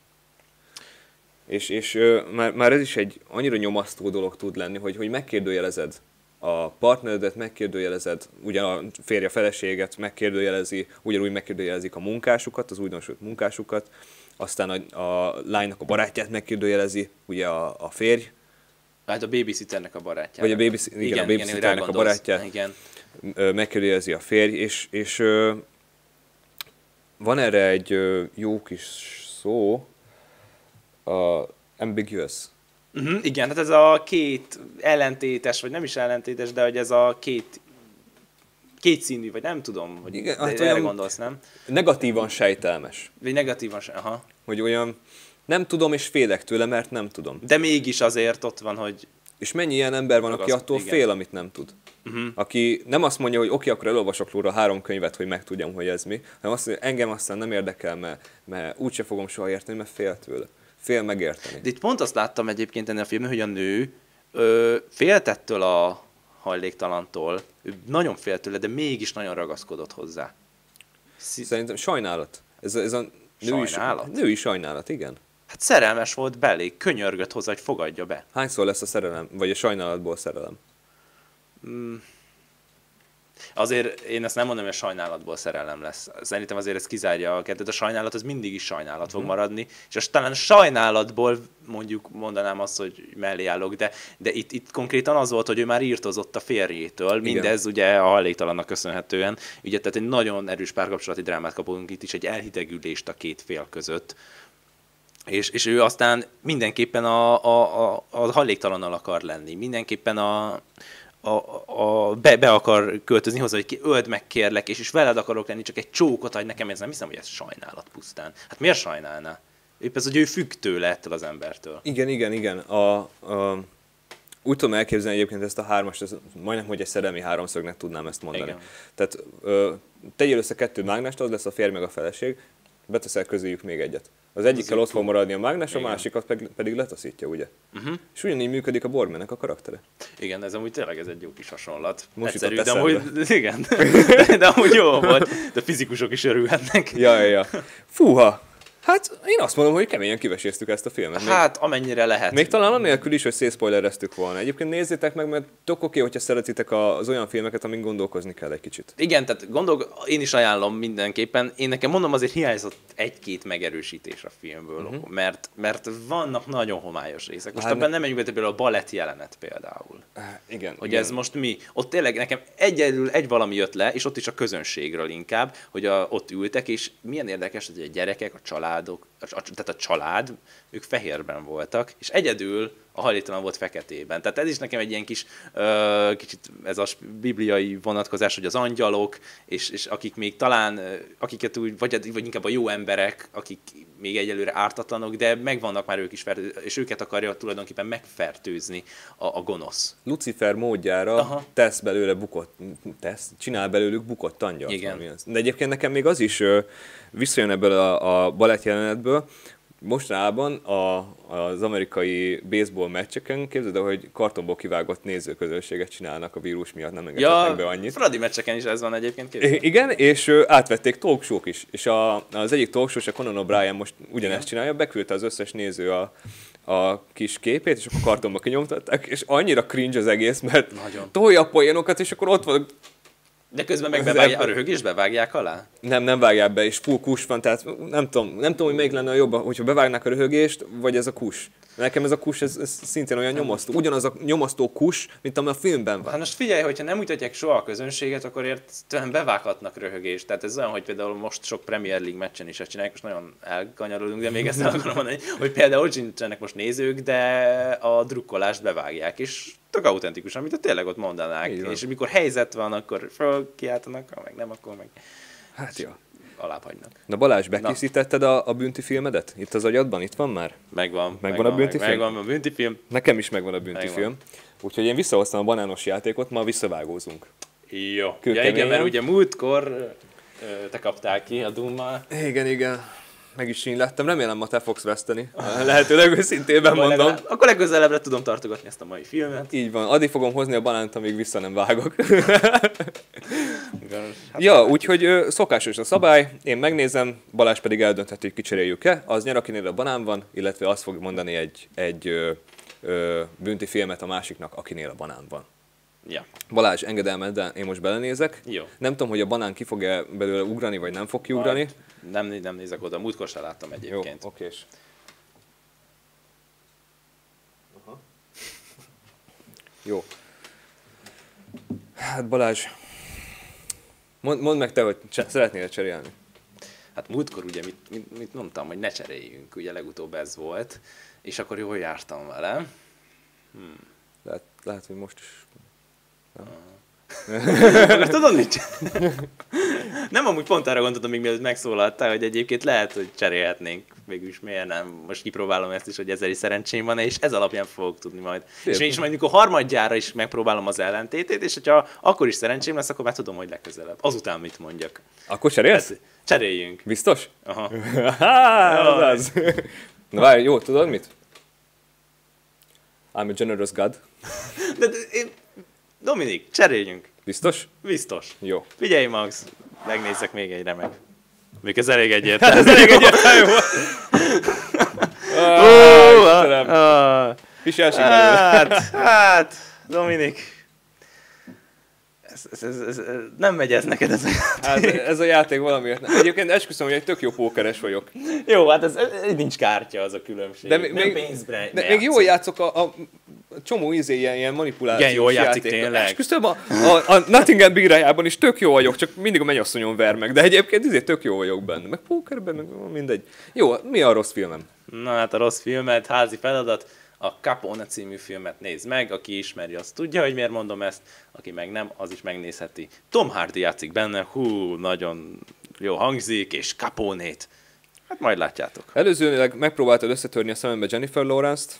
És, és ö, már, már ez is egy annyira nyomasztó dolog tud lenni, hogy, hogy megkérdőjelezed a partneredet, megkérdőjelezed, ugye a férje feleséget, megkérdőjelezi, ugyanúgy megkérdőjelezik a munkásukat, az újdonsült munkásukat, aztán a, a lánynak a barátját megkérdőjelezi, ugye a, a férj, Hát a babysitternek a barátja. Vagy a babysi- igen, a babysitternek a barátja. Igen. ö, megkérdőjelezi a férj, és, és van erre egy jó kis szó, a ambiguous. Uh-huh, igen, hát ez a két ellentétes, vagy nem is ellentétes, de hogy ez a két kétszínű, vagy nem tudom, hogy Igen, igen, hát erre gondolsz, nem? Negatívan sejtelmes. Vagy negatívan aha. Hogy olyan nem tudom és félek tőle, mert nem tudom. De mégis azért ott van, hogy És mennyi ilyen ember van, aki attól igen. fél, amit nem tud. uh-huh. Aki nem azt mondja, hogy oké, akkor elolvasok róla három könyvet, hogy megtudjam, hogy ez mi, hanem azt mondja, engem aztán nem érdekel, mert, mert úgyse fogom soha érteni, mert fél tőle. Fél megérteni. De itt pont azt láttam egyébként ennél a filmben, hogy a nő ö, félt ettől a hajléktalantól, ő nagyon félt tőle, de mégis nagyon ragaszkodott hozzá. Szerintem sajnálat. Ez, ez a női, Sajnálat? női sajnálat, igen. Hát szerelmes volt belé, könyörgött hozzá, hogy fogadja be. Hányszor lesz a szerelem, vagy a sajnálatból szerelem? Azért én ezt nem mondom, hogy a sajnálatból szerelem lesz. Szerintem azért ez kizárja a kettőt. A sajnálat az mindig is sajnálat Mhm. fog maradni, és az talán sajnálatból mondjuk mondanám azt, hogy mellé állok, de, de itt, itt konkrétan az volt, hogy ő már írtozott a férjétől, mindez ugye a hajléktalannak köszönhetően, ugye tehát egy nagyon erős párkapcsolati drámát kapunk itt is, egy elhidegülést a két fél között, és, és ő aztán mindenképpen a, a, a, a hajléktalannal akar lenni, mindenképpen a, a, a, be, be akar költözni hozzá, hogy ki, öld meg kérlek, és, és veled akarok lenni, csak egy csókot adj nekem, ez nem hiszem, hogy ez sajnálat pusztán. Hát miért sajnálná? Épp ez, hogy ő függ tőle ettől az embertől. Igen, igen, igen. A, a, úgy tudom elképzelni egyébként ezt a hármast, ez majdnem, hogy egy szerelmi háromszögnek tudnám ezt mondani. Igen. Tehát ö, tegyél össze kettő mágnest, az lesz a férj meg a feleség, beteszel közéjük még egyet. Az egyikkel így ott fog maradni a mágnes, a másikat pedig, pedig letaszítja, ugye? Uh-huh. És ugyanígy működik a Borgmannek a karaktere. Igen, ez amúgy tényleg ez egy jó kis hasonlat. Most Egyszerű, de amúgy, <laughs> igen, de, de amúgy jó volt. De fizikusok is örülhetnek. Ja, ja, ja. Fúha! Hát én azt mondom, hogy keményen kiveséztük ezt a filmet. Még, Hát amennyire lehet. még talán anélkül is, hogy szétszpoilereztük volna. Egyébként nézzétek meg, mert tök oké, hogyha szeretitek az olyan filmeket, amin gondolkozni kell egy kicsit. Igen, tehát gondol, én is ajánlom mindenképpen. Én nekem mondom, azért hiányzott egy-két megerősítés a filmből, uh-huh. mert, mert vannak nagyon homályos részek. Most Hát abban nem menjünk be, például a balett jelenet például. Igen. Hogy igen. ez most mi? Ott tényleg nekem egyedül egy valami jött le, és ott is a közönségről inkább, hogy a, ott ültek, és milyen érdekes, hogy a gyerekek, a családok, tehát a család, ők fehérben voltak, és egyedül a hajléktalan volt feketében. Tehát ez is nekem egy ilyen kis, ö, kicsit ez a bibliai vonatkozás, hogy az angyalok, és, és akik még talán, akiket úgy, vagy, vagy inkább a jó emberek, akik még egyelőre ártatlanok, de megvannak már ők is, és őket akarja tulajdonképpen megfertőzni a, a gonosz. Lucifer módjára Aha. Tesz belőle bukott, tesz, csinál belőlük bukott angyalt. Igen. De egyébként nekem még az is visszajön ebből a, a balett jelenetből, mostanában a, az amerikai baseball meccseken képzeld el, hogy kartonból kivágott nézőközönséget csinálnak a vírus miatt, nem engedhetnek Ja, be annyit. Fradi meccseken is ez van egyébként. képzeld. Igen, és ö, átvették talkshow is, és a, az egyik talkshow a Conan O'Brien most ugyanezt csinálja, beküldte az összes néző a, a kis képét, és akkor kartonba kinyomtatták, és annyira cringe az egész, mert Nagyon. tolja a poénokat, és akkor ott van, De közben meg bevágják, a röhögést bevágják alá? nem, nem vágják be, és full kus van, tehát nem tudom, nem tudom, hogy melyik lenne a jobb, hogyha bevágnák a röhögést, vagy ez a kus. Nekem ez a kus, ez, ez szintén olyan nyomasztó. Ugyanaz a nyomasztó kus, mint ami a filmben van. Hát most figyelj, hogyha nem mutatják soha a közönséget, akkor értelem bevághatnak röhögést. Tehát ez olyan, hogy például most sok Premier League meccsen is ezt csinálják, most nagyon elkanyarodunk, de még ezt nem akarom mondani, hogy például sincsenek most nézők, de a drukkolást bevágják, és tök autentikusan, mint a tényleg ott mondanák. És amikor helyzet van, akkor fölkiáltanak, ha meg nem, akkor meg Hát jó. Alább hagynak. Na Balázs, bekészítetted a, a bünti filmedet? Itt az agyadban? Itt van már? Megvan. Megvan a büntifilm? Megvan a büntifilm. Nekem is megvan a bünti Megvan. film. Úgyhogy én visszahoztam a banános játékot, ma visszavágózunk. Jó. Ja, igen, mert ugye múltkor te kaptál ki a Dummal. Igen, igen. Meg is sínlettem. Remélem ma te fogsz veszteni. Lehetőleg őszintében mondom. legalább- Akkor legközelebbre tudom tartogatni ezt a mai filmet. Így van. Addig fogom hozni a banánt, amíg vissza nem vágok. Hát, ja, úgyhogy szokásos a szabály, én megnézem, Balázs pedig eldöntheti, hogy kicseréljük-e. Az nyer, akinél a banán van, illetve azt fog mondani egy, egy ö, ö, bünti filmet a másiknak, akinél a banán van. Ja. Balázs, engedelmed, de én most belenézek. Jó. Nem tudom, hogy a banán ki fog-e belőle ugrani, vagy nem fog kiugrani. Majd Nem, nem nézek oda, múltkor se láttam Jó, egyébként. okés. Jó. Hát Balázs, mondd, mondd meg te, hogy cse- szeretnél cserélni. Hát múltkor ugye mit, mit, mit mondtam, hogy ne cseréljünk, ugye legutóbb ez volt, és akkor jól jártam vele. Lehet, lehet hogy most is. Akkor <laughs> tudod csinál- nem amúgy pont arra gondoltam, még mielőtt megszólaltál, hogy egyébként lehet, hogy cserélhetnénk. Végülis miért nem? Most kipróbálom ezt is, hogy ezzel is szerencsém van és ez alapján fogok tudni majd. Szép. És én is majd, mikor harmadjára is megpróbálom az ellentétét, és hogyha akkor is szerencsém lesz, akkor már tudom, hogy legközelebb. Azután mit mondjak. Akkor cserélsz? Hát, cseréljünk. Biztos? Aha. <laughs> Há, az az. Na várj, jó, tudod mit? I'm a generous god. De, de én... Dominik, cseréljünk. Biztos? Biztos. Jó. Figyelj, Max, megnézzek még egy remek. Még ez elég egyértelmű. <laughs> ez elég egyértelmű <laughs> Ó. Hát, hát, Dominik. Ez, ez, ez, ez, nem megy ez neked ez a Hát ez a játék valamiért. nem. Egyébként esküszöm, hogy egy tök jó pókeres vagyok. Jó, hát ez, ez, nincs kártya az a különbség. De még- nem pénzbre De még jól játszok a, a csomó izé ilyen, ilyen manipulációs Igen, jól játszik játékban. tényleg. Esküszöm, a, a, a Nottingham bírájában is tök jó vagyok, csak mindig a mennyasszonyom ver meg. De egyébként izé tök jó vagyok benne. Meg pókerben, meg mindegy. Jó, mi a rossz filmem? Na hát a rossz filmet, házi feladat, a Capone című filmet nézd meg, aki ismeri, az tudja, hogy miért mondom ezt, aki meg nem, az is megnézheti. Tom Hardy játszik benne, hú, nagyon jó hangzik, és Capone-t. Hát majd látjátok. Előzőleg megpróbáltad összetörni a szemembe Jennifer Lawrence-t.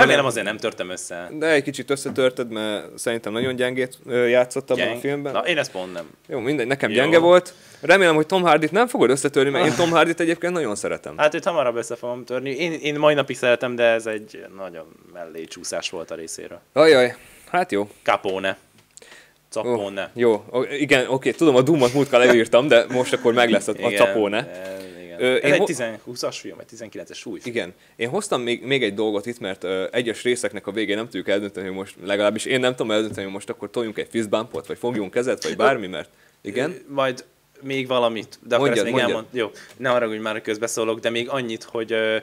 Remélem azért nem törtem össze. De egy kicsit összetörted, mert szerintem nagyon gyengét játszott abban a Gyeng- filmben. Na, én ezt pont nem. Jó, mindegy, nekem Jó. gyenge volt. Remélem, hogy Tom Hardy-t nem fogod összetörni, mert én <laughs> Tom Hardy-t egyébként nagyon szeretem. Hát őt hamarabb össze fogom törni. Én, én mai napig szeretem, de ez egy nagyon mellé csúszás volt a részéről. Ajaj, hát jó. Capone. Capone. jó, o- igen, oké, tudom, a Doom-ot múltkor leírtam, de most akkor meg lesz a, <laughs> a capone. eh, Igen. Ö, Ez én egy ho- 10-20-as film, vagy 19-es új film. Igen. Én hoztam még, még egy dolgot itt, mert ö, egyes részeknek a végén nem tudjuk eldönteni, hogy most legalábbis én nem tudom eldönteni, hogy most akkor toljunk egy fistbumpot, vagy fogjunk kezet, vagy bármi, mert igen. Majd még valamit, de akkor Mondjad, ezt még mondjad. elmond. Jó, ne már, hogy közbeszólok, de még annyit, hogy ö,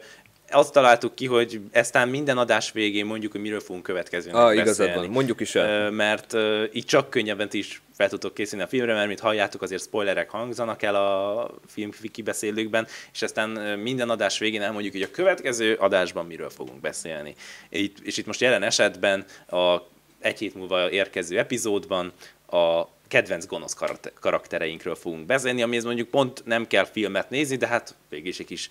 azt találtuk ki, hogy eztán minden adás végén mondjuk, hogy miről fogunk következőnek Ah, igazad beszélni. van, mondjuk is el. Mert így csak könnyebben ti is fel tudtok készülni a filmre, mert mint halljátok, azért spoilerek hangzanak el a film kibeszélőkben, és aztán minden adás végén elmondjuk, hogy a következő adásban miről fogunk beszélni. Itt, és itt most jelen esetben a egy hét múlva érkező epizódban a kedvenc gonosz karakter- karaktereinkről fogunk beszélni, amihez mondjuk pont nem kell filmet nézni, de hát végig is egy kis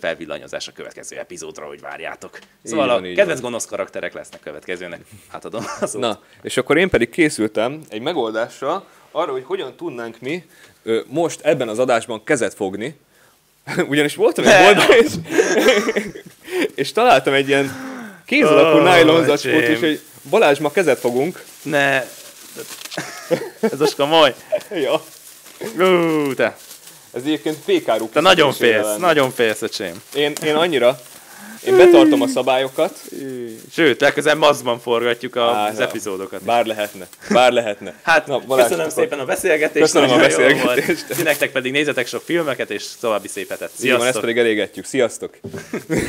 felvillanyozás a következő epizódra, hogy várjátok. Szóval van, a kedvenc van. gonosz karakterek lesznek következőnek. Átadom a szót. Na, és akkor én pedig készültem egy megoldással arra, hogy hogyan tudnánk mi most ebben az adásban kezet fogni. <laughs> Ugyanis voltam egy boltban, és, <laughs> és találtam egy ilyen kéz alakú Ó, nylon zacskót, és hogy Balázs, ma kezet fogunk. Ne. Ez most <laughs> komoly. Ja. Ú, te. Ez egyébként pékárú. Te nagyon félsz, lenne. nagyon félsz, öcsém. Én, én annyira, én betartom a szabályokat, Sőt, legközelebb mazban forgatjuk a- Á, az epizódokat. bár lehetne, bár lehetne. Hát, Na, Balázs, köszönöm akkor- szépen a beszélgetést. Köszönöm a beszélgetést. volt. Ti nektek pedig nézzetek sok filmeket, és további szép hetet. Így van, ezt Sziasztok! pedig elégetjük. Sziasztok! <laughs>